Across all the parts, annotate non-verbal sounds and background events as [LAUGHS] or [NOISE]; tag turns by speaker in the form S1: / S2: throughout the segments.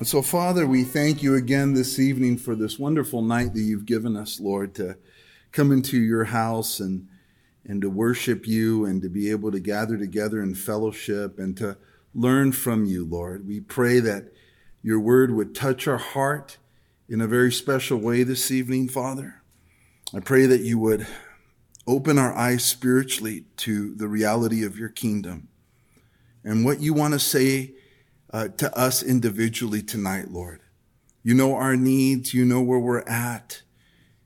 S1: And so, Father, we thank you again this evening for this wonderful night that you've given us, Lord, to come into your house and and to worship you and to be able to gather together in fellowship and to learn from you, Lord. We pray that your word would touch our heart in a very special way this evening, Father. I pray that you would open our eyes spiritually to the reality of your kingdom and what you want to say uh, to us individually tonight, Lord. You know our needs, you know where we're at.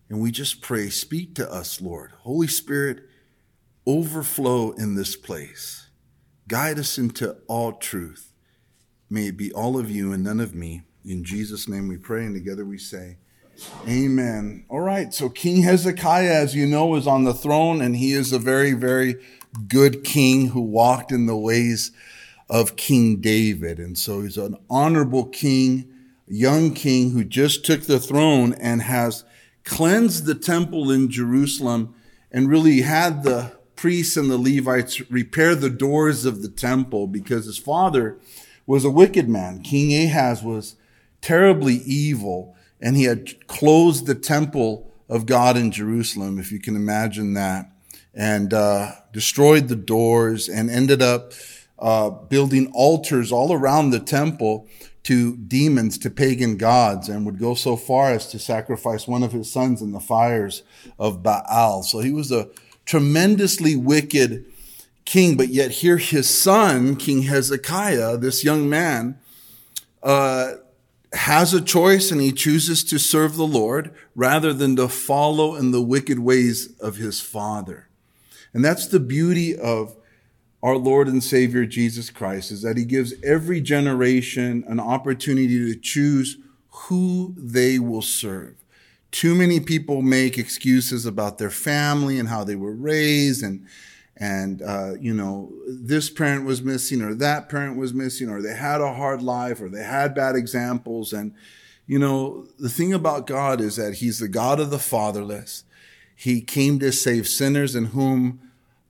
S1: And we just pray, speak to us, Lord. Holy Spirit, overflow in this place. Guide us into all truth. May it be all of you and none of me. In Jesus' name we pray, and together we say, Amen. All right, so King Hezekiah, as you know, is on the throne, and he is a very, very good king who walked in the ways of King David. And so he's an honorable king, young king who just took the throne and has cleansed the temple in Jerusalem and really had the priests and the Levites repair the doors of the temple because his father was a wicked man. King Ahaz was terribly evil and he had closed the temple of God in Jerusalem, if you can imagine that, and uh, destroyed the doors and ended up uh, building altars all around the temple to demons, to pagan gods, and would go so far as to sacrifice one of his sons in the fires of Baal. So he was a tremendously wicked king, but yet here his son, King Hezekiah, this young man, uh, has a choice and he chooses to serve the Lord rather than to follow in the wicked ways of his father. And that's the beauty of our Lord and Savior Jesus Christ is that he gives every generation an opportunity to choose who they will serve. Too many people make excuses about their family and how they were raised and and uh, you know this parent was missing or that parent was missing or they had a hard life or they had bad examples and you know the thing about god is that he's the god of the fatherless he came to save sinners in whom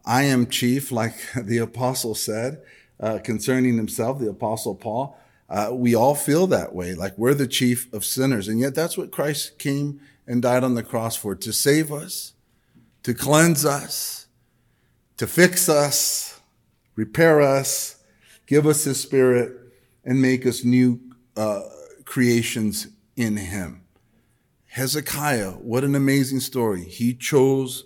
S1: I am chief, like [LAUGHS] the apostle said uh, concerning himself, the apostle Paul. Uh, we all feel that way, like we're the chief of sinners. And yet that's what Christ came and died on the cross for to save us, to cleanse us, to fix us, repair us, give us his spirit, and make us new uh, creations in him. Hezekiah, what an amazing story. He chose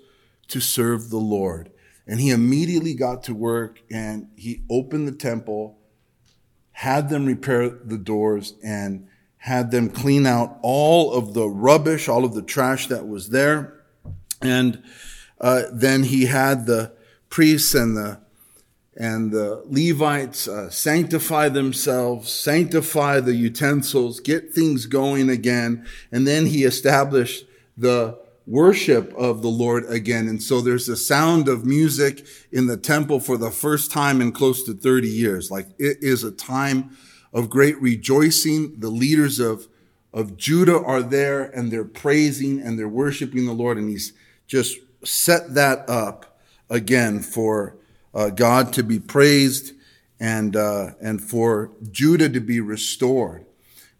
S1: to serve the Lord. And he immediately got to work and he opened the temple, had them repair the doors, and had them clean out all of the rubbish, all of the trash that was there. And uh, then he had the priests and the and the Levites uh, sanctify themselves, sanctify the utensils, get things going again, and then he established the worship of the Lord again. And so there's the sound of music in the temple for the first time in close to 30 years. Like it is a time of great rejoicing. The leaders of, of Judah are there and they're praising and they're worshiping the Lord. And he's just set that up again for uh, God to be praised and, uh, and for Judah to be restored.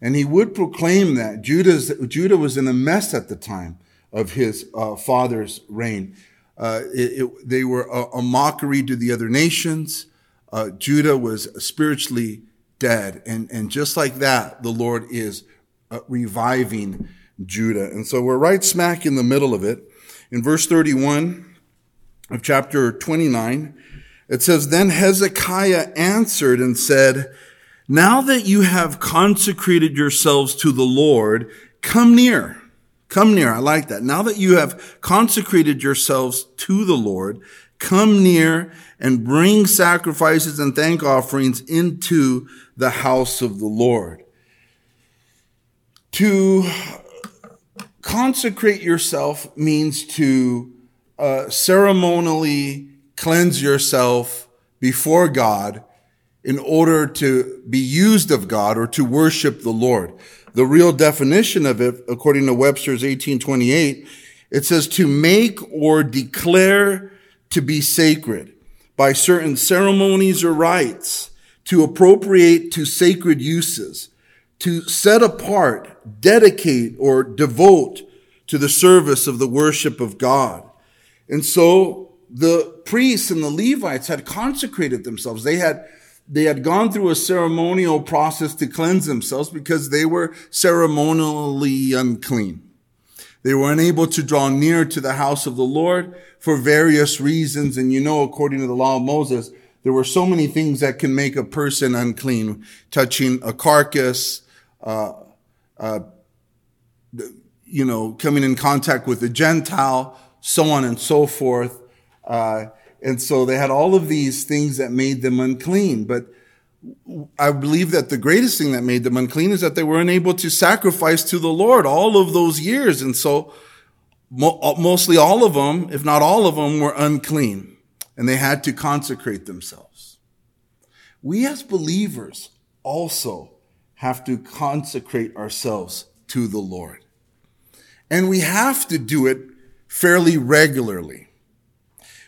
S1: And he would proclaim that Judah's, Judah was in a mess at the time of his uh, father's reign. Uh, it, it, they were a, a, mockery to the other nations. Uh, Judah was spiritually dead. And, and just like that, the Lord is uh, reviving Judah. And so we're right smack in the middle of it. In verse 31 of chapter 29, it says, Then Hezekiah answered and said, Now that you have consecrated yourselves to the Lord, come near Come near. I like that. Now that you have consecrated yourselves to the Lord, come near and bring sacrifices and thank offerings into the house of the Lord. To consecrate yourself means to uh, ceremonially cleanse yourself before God in order to be used of God or to worship the Lord. The real definition of it, according to Webster's 1828, it says to make or declare to be sacred by certain ceremonies or rites, to appropriate to sacred uses, to set apart, dedicate, or devote to the service of the worship of God. And so the priests and the Levites had consecrated themselves. They had they had gone through a ceremonial process to cleanse themselves because they were ceremonially unclean. They were unable to draw near to the house of the Lord for various reasons. And you know, according to the law of Moses, there were so many things that can make a person unclean, touching a carcass, uh, uh, you know, coming in contact with a Gentile, so on and so forth. Uh, and so they had all of these things that made them unclean. But I believe that the greatest thing that made them unclean is that they were unable to sacrifice to the Lord all of those years. And so mo- mostly all of them, if not all of them, were unclean and they had to consecrate themselves. We as believers also have to consecrate ourselves to the Lord. And we have to do it fairly regularly.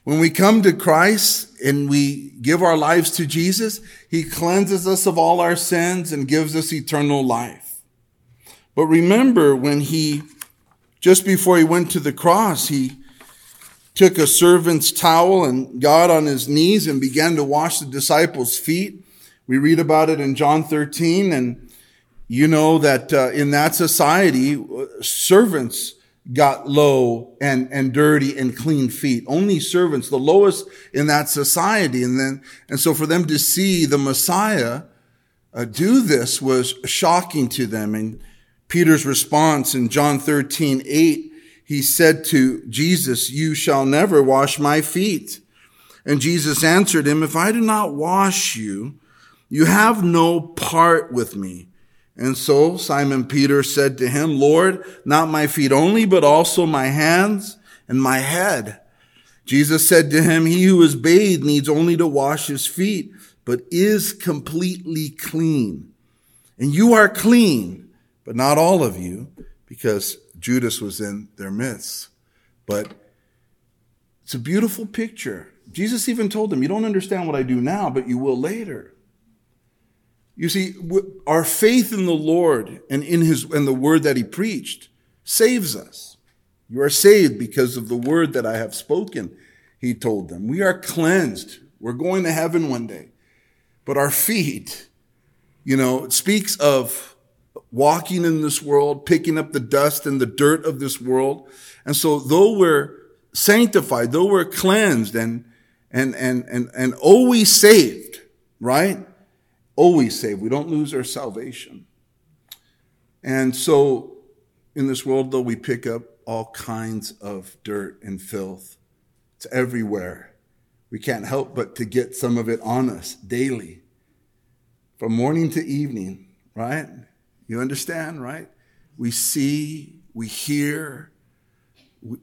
S1: When we come to Christ and we give our lives to Jesus, he cleanses us of all our sins and gives us eternal life. But remember when he, just before he went to the cross, he took a servant's towel and got on his knees and began to wash the disciples' feet. We read about it in John 13 and you know that uh, in that society, uh, servants got low and, and dirty and clean feet. Only servants, the lowest in that society. And then, and so for them to see the Messiah uh, do this was shocking to them. And Peter's response in John 13, 8, he said to Jesus, you shall never wash my feet. And Jesus answered him, if I do not wash you, you have no part with me. And so Simon Peter said to him, Lord, not my feet only, but also my hands and my head. Jesus said to him, he who is bathed needs only to wash his feet, but is completely clean. And you are clean, but not all of you, because Judas was in their midst. But it's a beautiful picture. Jesus even told them, you don't understand what I do now, but you will later. You see, our faith in the Lord and in his, and the word that he preached saves us. You are saved because of the word that I have spoken, he told them. We are cleansed. We're going to heaven one day. But our feet, you know, it speaks of walking in this world, picking up the dust and the dirt of this world. And so though we're sanctified, though we're cleansed and, and, and, and, and always saved, right? Always saved. We don't lose our salvation. And so in this world, though, we pick up all kinds of dirt and filth. It's everywhere. We can't help but to get some of it on us daily, from morning to evening, right? You understand, right? We see, we hear,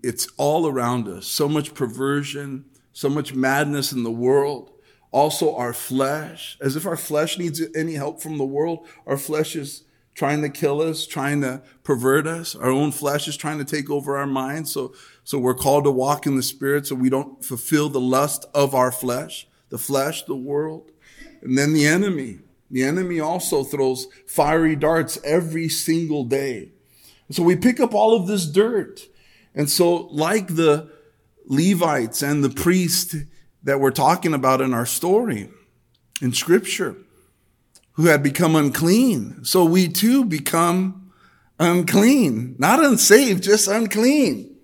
S1: it's all around us. So much perversion, so much madness in the world also our flesh, as if our flesh needs any help from the world. Our flesh is trying to kill us, trying to pervert us. Our own flesh is trying to take over our minds. So, so we're called to walk in the spirit so we don't fulfill the lust of our flesh, the flesh, the world. And then the enemy. The enemy also throws fiery darts every single day. So we pick up all of this dirt. And so like the Levites and the priest, that we're talking about in our story in scripture who had become unclean. So we too become unclean, not unsaved, just unclean.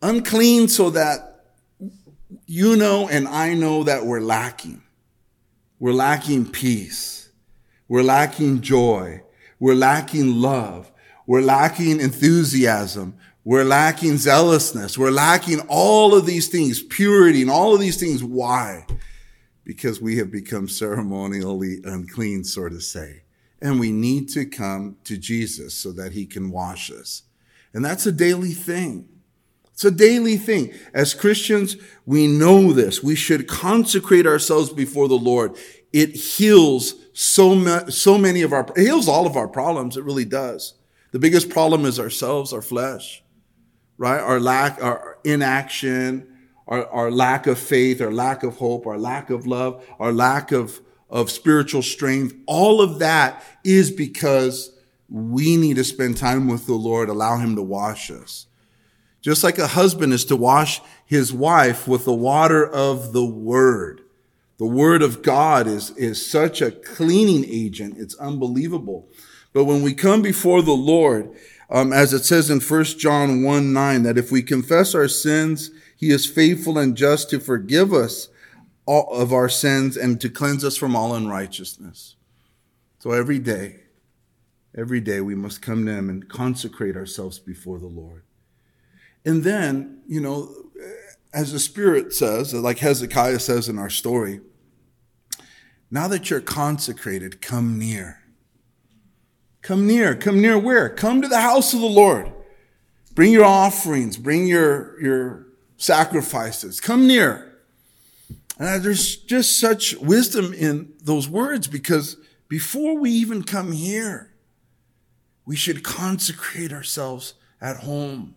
S1: Unclean so that you know and I know that we're lacking. We're lacking peace. We're lacking joy. We're lacking love. We're lacking enthusiasm. We're lacking zealousness. We're lacking all of these things, purity and all of these things. Why? Because we have become ceremonially unclean, so to say. and we need to come to Jesus so that he can wash us. And that's a daily thing. It's a daily thing. As Christians, we know this. We should consecrate ourselves before the Lord. It heals so, ma- so many of our, it heals all of our problems. It really does. The biggest problem is ourselves, our flesh, right? Our lack, our inaction, our, our lack of faith, our lack of hope, our lack of love, our lack of, of spiritual strength. All of that is because we need to spend time with the Lord, allow him to wash us. Just like a husband is to wash his wife with the water of the word. The word of God is, is such a cleaning agent. It's unbelievable. But when we come before the Lord, um, as it says in 1 John 1 9, that if we confess our sins, he is faithful and just to forgive us all of our sins and to cleanse us from all unrighteousness. So every day, every day we must come to him and consecrate ourselves before the Lord. And then, you know, as the Spirit says, like Hezekiah says in our story, now that you're consecrated, come near. Come near. Come near where? Come to the house of the Lord. Bring your offerings. Bring your, your sacrifices. Come near. And there's just such wisdom in those words because before we even come here, we should consecrate ourselves at home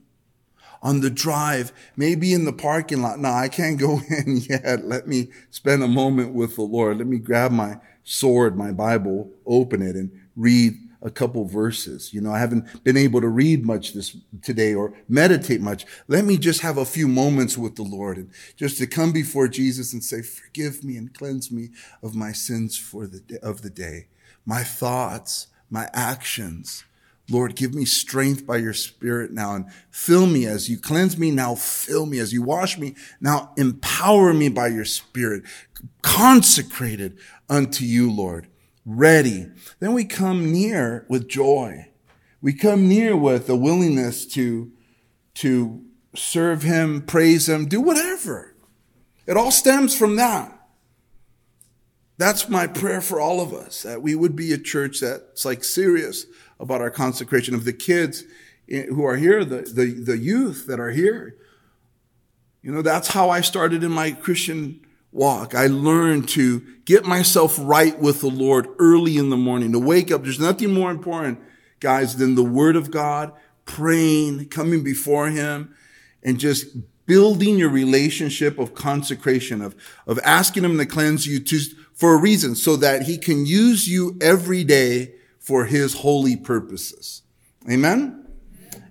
S1: on the drive, maybe in the parking lot. No, I can't go [LAUGHS] in yet. Let me spend a moment with the Lord. Let me grab my sword, my Bible, open it and read a couple verses. You know, I haven't been able to read much this today or meditate much. Let me just have a few moments with the Lord and just to come before Jesus and say, forgive me and cleanse me of my sins for the day, of the day, my thoughts, my actions. Lord, give me strength by your spirit now and fill me as you cleanse me now, fill me as you wash me now, empower me by your spirit, consecrated unto you, Lord ready. Then we come near with joy. We come near with a willingness to, to serve Him, praise Him, do whatever. It all stems from that. That's my prayer for all of us, that we would be a church that's like serious about our consecration of the kids who are here, the, the, the youth that are here. You know, that's how I started in my Christian walk. I learned to get myself right with the Lord early in the morning, to wake up. There's nothing more important, guys, than the word of God, praying, coming before him, and just building your relationship of consecration, of, of asking him to cleanse you to, for a reason, so that he can use you every day for his holy purposes. Amen?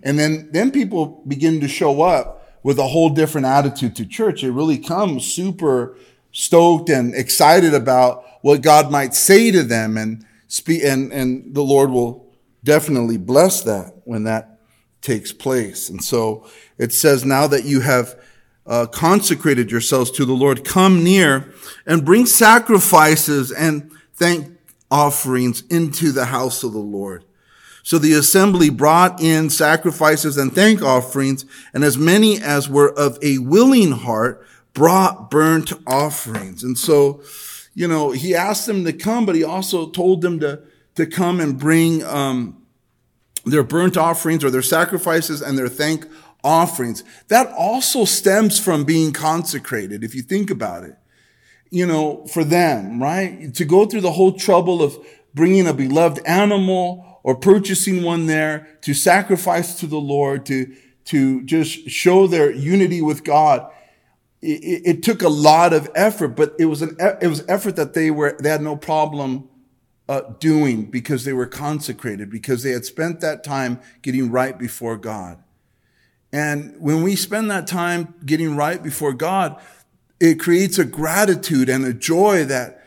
S1: And then, then people begin to show up with a whole different attitude to church. It really comes super stoked and excited about what God might say to them and speak, and, and the Lord will definitely bless that when that takes place. And so it says, now that you have uh, consecrated yourselves to the Lord, come near and bring sacrifices and thank offerings into the house of the Lord. So the assembly brought in sacrifices and thank offerings, and as many as were of a willing heart brought burnt offerings. And so, you know, he asked them to come, but he also told them to, to come and bring, um, their burnt offerings or their sacrifices and their thank offerings. That also stems from being consecrated, if you think about it. You know, for them, right? To go through the whole trouble of bringing a beloved animal or purchasing one there to sacrifice to the Lord, to, to just show their unity with God it, it, took a lot of effort, but it was an it was effort that they were they had no problem uh, doing because they were consecrated because they had spent that time getting right before God. And when we spend that time getting right before God, it creates a gratitude and a joy that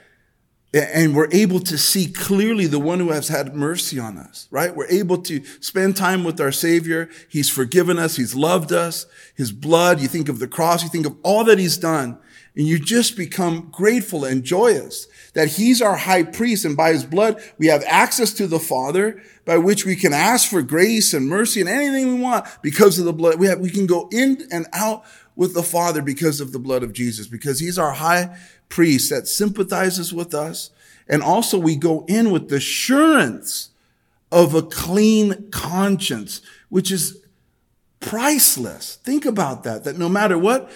S1: and we're able to see clearly the one who has had mercy on us, right? We're able to spend time with our Savior. He's forgiven us. He's loved us. His blood, you think of the cross, you think of all that He's done, and you just become grateful and joyous that He's our high priest, and by His blood, we have access to the Father, by which we can ask for grace and mercy and anything we want because of the blood. We have, we can go in and out with the Father because of the blood of Jesus, because He's our high priest that sympathizes with us And also we go in with the assurance of a clean conscience, which is priceless. Think about that, that no matter what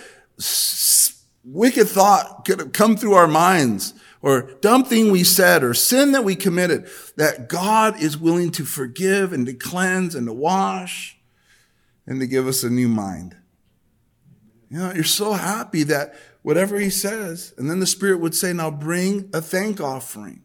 S1: wicked thought could have come through our minds or dumb thing we said or sin that we committed, that God is willing to forgive and to cleanse and to wash and to give us a new mind. You know, you're so happy that whatever he says, and then the Spirit would say, now bring a thank offering.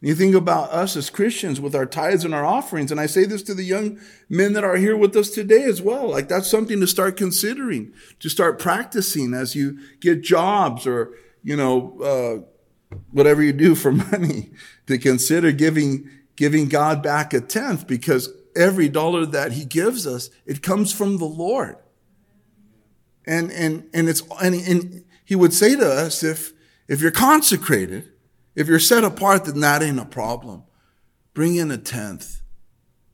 S1: You think about us as Christians with our tithes and our offerings, and I say this to the young men that are here with us today as well. Like that's something to start considering, to start practicing as you get jobs or, you know, uh, whatever you do for [LAUGHS] money, to consider giving, giving God back a tenth because every dollar that he gives us, it comes from the Lord. And, and, and it's, and, and he would say to us, if, if you're consecrated, if you're set apart, then that ain't a problem. Bring in a tenth.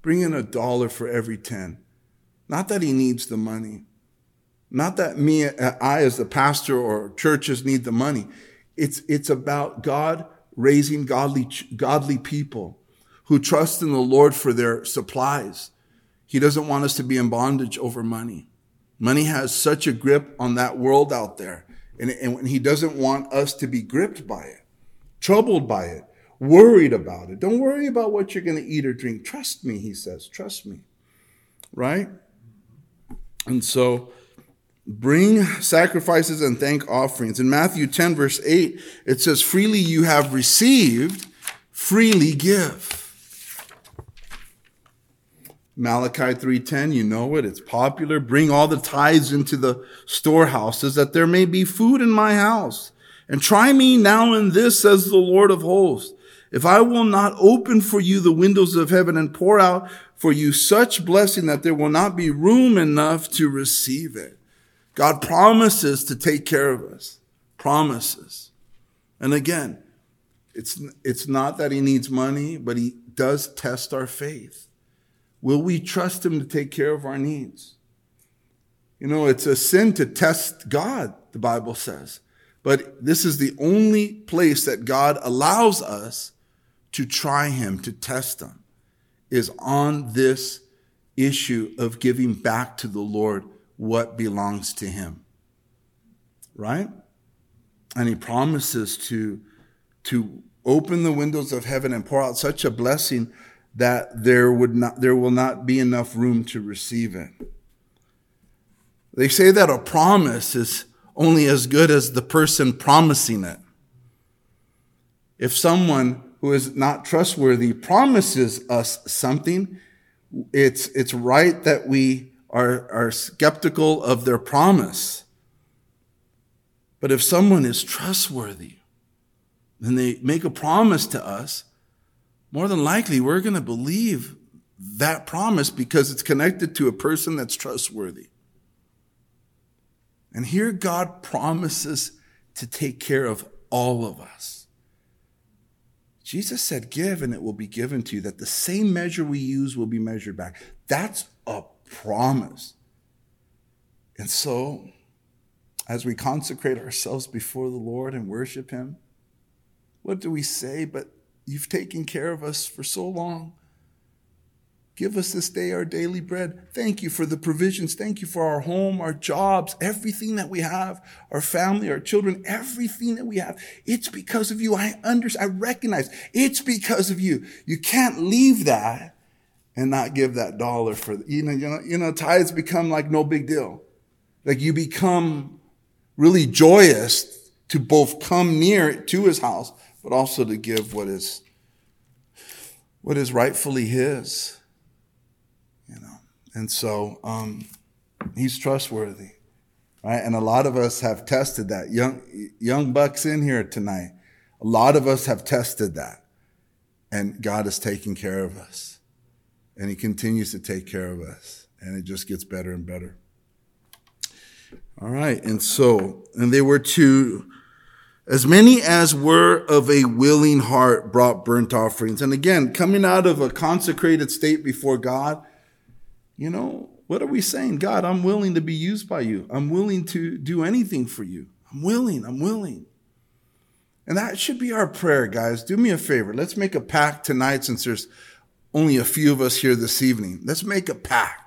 S1: Bring in a dollar for every 10. Not that he needs the money. Not that me, I as the pastor or churches need the money. It's, it's about God raising godly, godly people who trust in the Lord for their supplies. He doesn't want us to be in bondage over money. Money has such a grip on that world out there. And, and he doesn't want us to be gripped by it troubled by it, worried about it. Don't worry about what you're going to eat or drink. Trust me, he says. Trust me. Right? And so bring sacrifices and thank offerings. In Matthew 10, verse 8, it says, Freely you have received, freely give. Malachi 3:10, you know it, it's popular. Bring all the tithes into the storehouses that there may be food in my house. And try me now in this, says the Lord of hosts. If I will not open for you the windows of heaven and pour out for you such blessing that there will not be room enough to receive it. God promises to take care of us. Promises. And again, it's, it's not that he needs money, but he does test our faith. Will we trust him to take care of our needs? You know, it's a sin to test God, the Bible says. But this is the only place that God allows us to try him, to test him, is on this issue of giving back to the Lord what belongs to him. Right? And he promises to, to open the windows of heaven and pour out such a blessing that there would not, there will not be enough room to receive it. They say that a promise is only as good as the person promising it. If someone who is not trustworthy promises us something, it's, it's right that we are, are skeptical of their promise. But if someone is trustworthy and they make a promise to us, more than likely we're going to believe that promise because it's connected to a person that's trustworthy. And here God promises to take care of all of us. Jesus said, Give and it will be given to you, that the same measure we use will be measured back. That's a promise. And so, as we consecrate ourselves before the Lord and worship Him, what do we say? But you've taken care of us for so long. Give us this day our daily bread. Thank you for the provisions. Thank you for our home, our jobs, everything that we have, our family, our children, everything that we have. It's because of you. I understand. I recognize it's because of you. You can't leave that and not give that dollar for, you know, you know, you know, tithes become like no big deal. Like you become really joyous to both come near to his house, but also to give what is, what is rightfully his. you know And so um, he's trustworthy. Right? And a lot of us have tested that. Young, young bucks in here tonight. A lot of us have tested that. And God is taking care of us. And he continues to take care of us. And it just gets better and better. All right. And so, and they were to, as many as were of a willing heart brought burnt offerings. And again, coming out of a consecrated state before God, you know, what are we saying? God, I'm willing to be used by you. I'm willing to do anything for you. I'm willing. I'm willing. And that should be our prayer, guys. Do me a favor. Let's make a pact tonight since there's only a few of us here this evening. Let's make a pact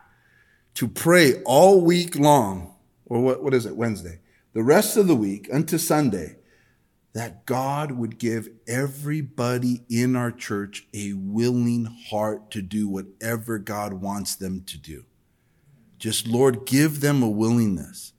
S1: to pray all week long, or what, what is it, Wednesday? The rest of the week unto Sunday, that God would give everybody in our church a willing heart to do whatever God wants them to do. Just, Lord, give them a willingness.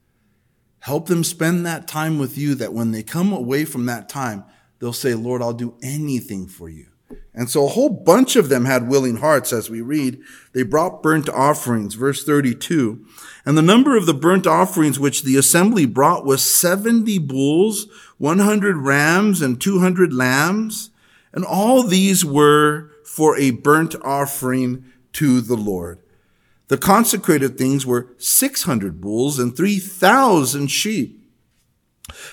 S1: Help them spend that time with you that when they come away from that time, they'll say, Lord, I'll do anything for you. And so a whole bunch of them had willing hearts as we read. They brought burnt offerings, verse 32. And the number of the burnt offerings which the assembly brought was 70 bulls, 100 rams, and 200 lambs. And all these were for a burnt offering to the Lord. The consecrated things were 600 bulls and 3,000 sheep.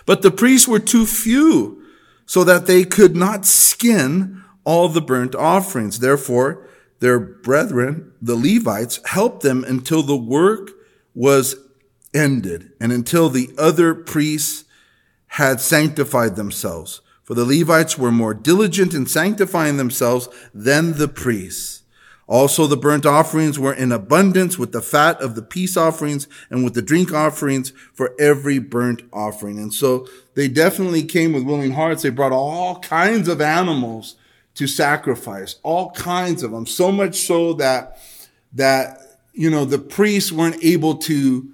S1: But the priests were too few so that they could not skin all the burnt offerings. Therefore, their brethren, the Levites, helped them until the work was ended and until the other priests had sanctified themselves. For the Levites were more diligent in sanctifying themselves than the priests. Also, the burnt offerings were in abundance with the fat of the peace offerings and with the drink offerings for every burnt offering. And so they definitely came with willing hearts. They brought all kinds of animals to sacrifice, all kinds of them. So much so that, that, you know, the priests weren't able to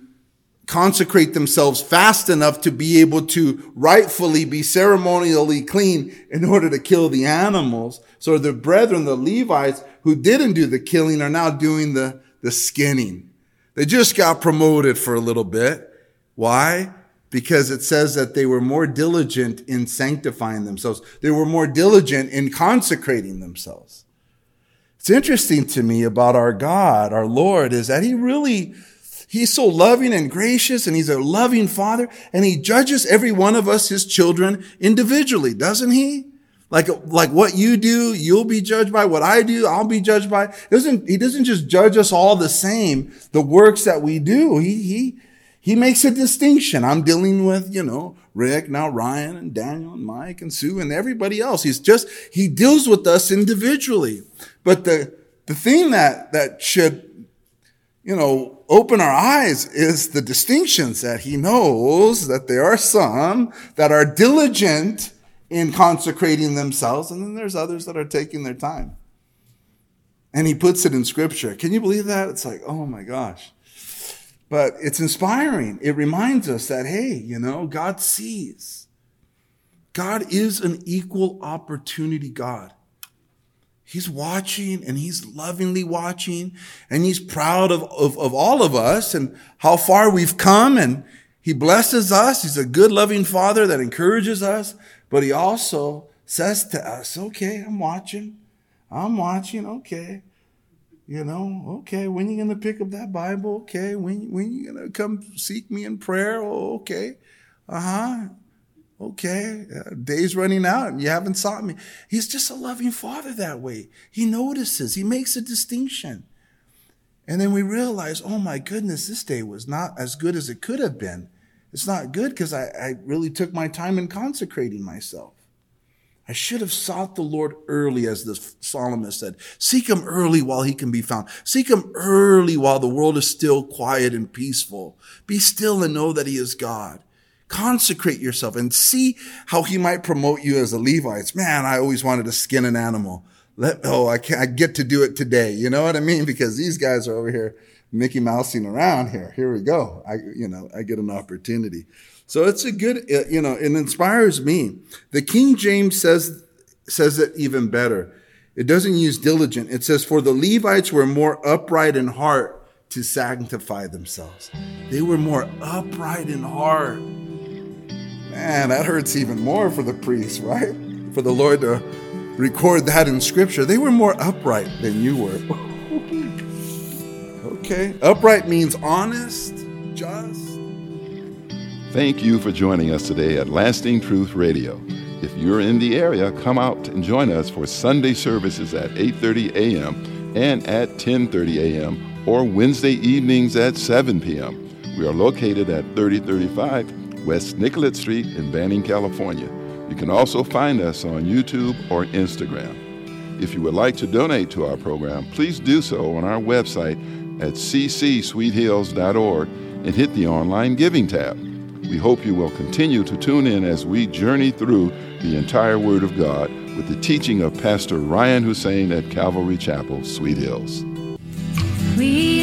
S1: consecrate themselves fast enough to be able to rightfully be ceremonially clean in order to kill the animals. So the brethren, the Levites who didn't do the killing are now doing the, the skinning. They just got promoted for a little bit. Why? because it says that they were more diligent in sanctifying themselves. They were more diligent in consecrating themselves. It's interesting to me about our God, our Lord, is that he really, he's so loving and gracious and he's a loving father and he judges every one of us, his children, individually, doesn't he? Like, like what you do, you'll be judged by. What I do, I'll be judged by. Doesn't, he doesn't just judge us all the same, the works that we do. He, he, he makes a distinction. I'm dealing with, you know, Rick, now Ryan and Daniel and Mike and Sue and everybody else. He's just, he deals with us individually. But the, the thing that, that should, you know, open our eyes is the distinctions that he knows that there are some that are diligent in consecrating themselves, and then there's others that are taking their time. And he puts it in scripture. Can you believe that? It's like, oh my gosh. But it's inspiring. It reminds us that, hey, you know, God sees. God is an equal opportunity God. He's watching and he's lovingly watching and he's proud of, of, of, all of us and how far we've come and he blesses us. He's a good loving father that encourages us, but he also says to us, okay, I'm watching. I'm watching. Okay. You know, okay, when you gonna pick up that Bible? Okay, when when you gonna come seek me in prayer? Oh, okay, uh huh. Okay, uh, days running out and you haven't sought me. He's just a loving father that way. He notices. He makes a distinction. And then we realize, oh my goodness, this day was not as good as it could have been. It's not good because I, I really took my time in consecrating myself. I should have sought the Lord early, as the psalmist said. Seek him early while he can be found. Seek him early while the world is still quiet and peaceful. Be still and know that he is God. Consecrate yourself and see how he might promote you as a Levite. Man, I always wanted to skin an animal. Let, oh, I I get to do it today. You know what I mean? [LAUGHS] Because these guys are over here Mickey Mousing around here. Here we go. I, you know, I get an opportunity. So it's a good, uh, you know, it inspires me. The King James says, says it even better. It doesn't use diligent. It says, for the Levites were more upright in heart to sanctify themselves. They were more upright in heart. Man, that hurts even more for the priests, right? For the Lord to record that in scripture. They were more upright than you were. [LAUGHS] okay. Upright means honest, just,
S2: Thank you for joining us today at Lasting Truth Radio. If you're in the area, come out and join us for Sunday services at 8:30 a.m. and at 10:30 a.m. or Wednesday evenings at 7 p.m. We are located at 3035 West Nicollet Street in Banning, California. You can also find us on YouTube or Instagram. If you would like to donate to our program, please do so on our website at ccsweethills.org and hit the online giving tab. We hope you will continue to tune in as we journey through the entire Word of God with the teaching of Pastor Ryan Hussein at Calvary Chapel, Sweet Hills. Adore